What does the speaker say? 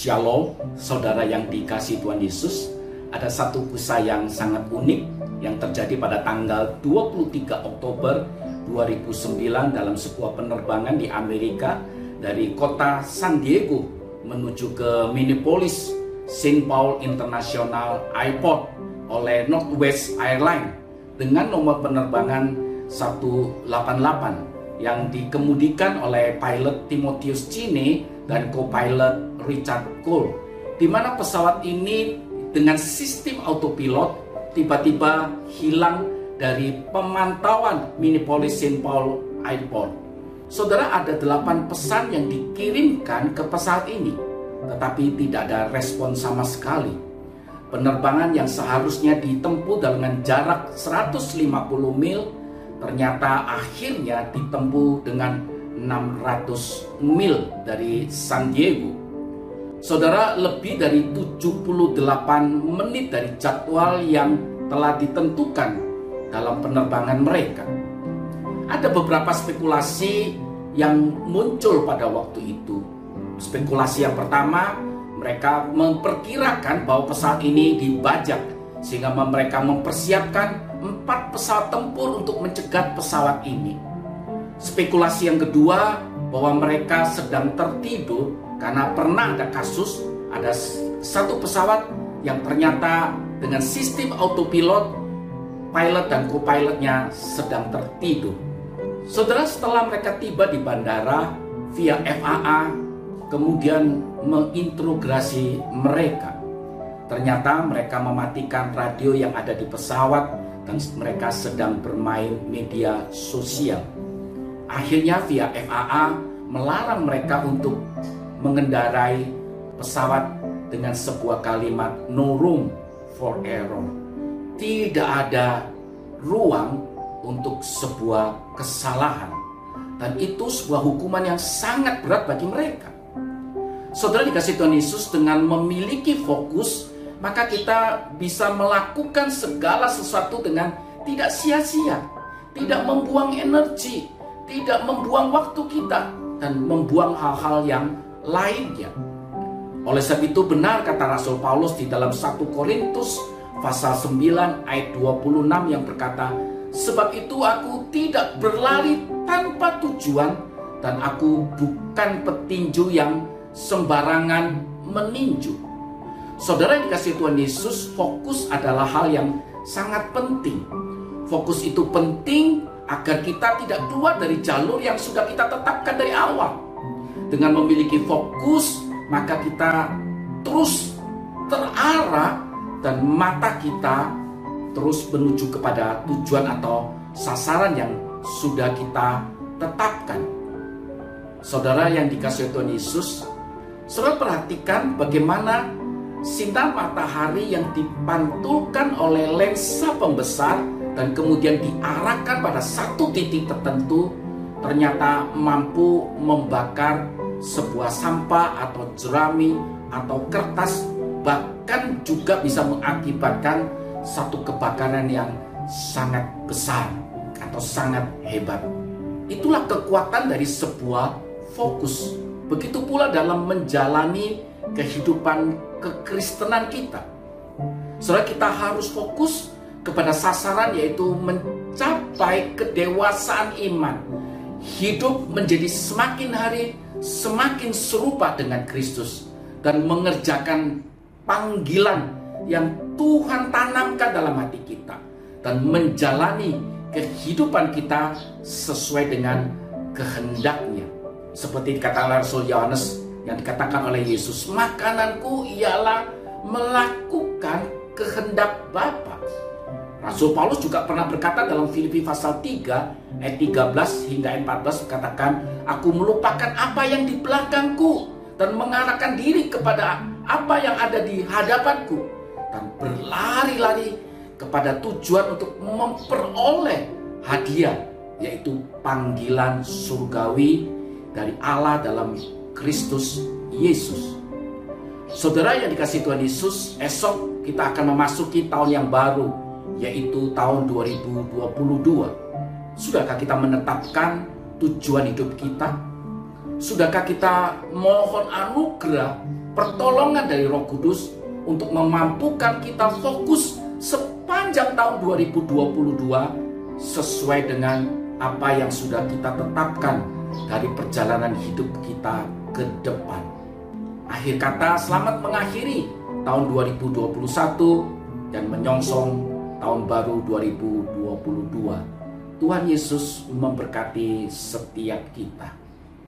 Shalom, saudara yang dikasih Tuhan Yesus. Ada satu kisah yang sangat unik yang terjadi pada tanggal 23 Oktober 2009 dalam sebuah penerbangan di Amerika dari kota San Diego menuju ke Minneapolis, St. Paul International Airport oleh Northwest Airlines dengan nomor penerbangan 188 yang dikemudikan oleh pilot Timotheus Cine dan co-pilot Richard Cole, di mana pesawat ini dengan sistem autopilot tiba-tiba hilang dari pemantauan Minneapolis St. Paul Airport. Saudara ada delapan pesan yang dikirimkan ke pesawat ini, tetapi tidak ada respon sama sekali. Penerbangan yang seharusnya ditempuh dengan jarak 150 mil ternyata akhirnya ditempuh dengan 600 mil dari San Diego Saudara, lebih dari 78 menit dari jadwal yang telah ditentukan dalam penerbangan mereka. Ada beberapa spekulasi yang muncul pada waktu itu. Spekulasi yang pertama, mereka memperkirakan bahwa pesawat ini dibajak sehingga mereka mempersiapkan empat pesawat tempur untuk mencegah pesawat ini. Spekulasi yang kedua, bahwa mereka sedang tertidur karena pernah ada kasus ada satu pesawat yang ternyata dengan sistem autopilot pilot dan co-pilotnya sedang tertidur. Saudara setelah mereka tiba di bandara via FAA kemudian mengintegrasi mereka. Ternyata mereka mematikan radio yang ada di pesawat dan mereka sedang bermain media sosial. Akhirnya via FAA melarang mereka untuk mengendarai pesawat dengan sebuah kalimat no room for error. Tidak ada ruang untuk sebuah kesalahan. Dan itu sebuah hukuman yang sangat berat bagi mereka. Saudara dikasih Tuhan Yesus dengan memiliki fokus, maka kita bisa melakukan segala sesuatu dengan tidak sia-sia, tidak membuang energi, tidak membuang waktu kita, dan membuang hal-hal yang lainnya. Oleh sebab itu benar kata Rasul Paulus di dalam 1 Korintus pasal 9 ayat 26 yang berkata, Sebab itu aku tidak berlari tanpa tujuan dan aku bukan petinju yang sembarangan meninju. Saudara yang dikasih Tuhan Yesus, fokus adalah hal yang sangat penting. Fokus itu penting agar kita tidak keluar dari jalur yang sudah kita tetapkan dari awal. Dengan memiliki fokus, maka kita terus terarah dan mata kita terus menuju kepada tujuan atau sasaran yang sudah kita tetapkan. Saudara yang dikasih Tuhan Yesus, saudara perhatikan bagaimana sinar matahari yang dipantulkan oleh lensa pembesar dan kemudian diarahkan pada satu titik tertentu ternyata mampu membakar sebuah sampah atau jerami atau kertas bahkan juga bisa mengakibatkan satu kebakaran yang sangat besar atau sangat hebat. Itulah kekuatan dari sebuah fokus. Begitu pula dalam menjalani kehidupan kekristenan kita. Saudara kita harus fokus kepada sasaran yaitu mencapai kedewasaan iman. Hidup menjadi semakin hari semakin serupa dengan Kristus dan mengerjakan panggilan yang Tuhan tanamkan dalam hati kita dan menjalani kehidupan kita sesuai dengan kehendaknya. Seperti kata Rasul Yohanes yang dikatakan oleh Yesus, makananku ialah melakukan kehendak Bapa. Rasul Paulus juga pernah berkata dalam Filipi pasal 3 ayat 13 hingga ayat 14 katakan aku melupakan apa yang di belakangku dan mengarahkan diri kepada apa yang ada di hadapanku dan berlari-lari kepada tujuan untuk memperoleh hadiah yaitu panggilan surgawi dari Allah dalam Kristus Yesus. Saudara yang dikasih Tuhan Yesus, esok kita akan memasuki tahun yang baru yaitu tahun 2022. Sudahkah kita menetapkan tujuan hidup kita? Sudahkah kita mohon anugerah pertolongan dari Roh Kudus untuk memampukan kita fokus sepanjang tahun 2022 sesuai dengan apa yang sudah kita tetapkan dari perjalanan hidup kita ke depan. Akhir kata, selamat mengakhiri tahun 2021 dan menyongsong tahun baru 2022. Tuhan Yesus memberkati setiap kita.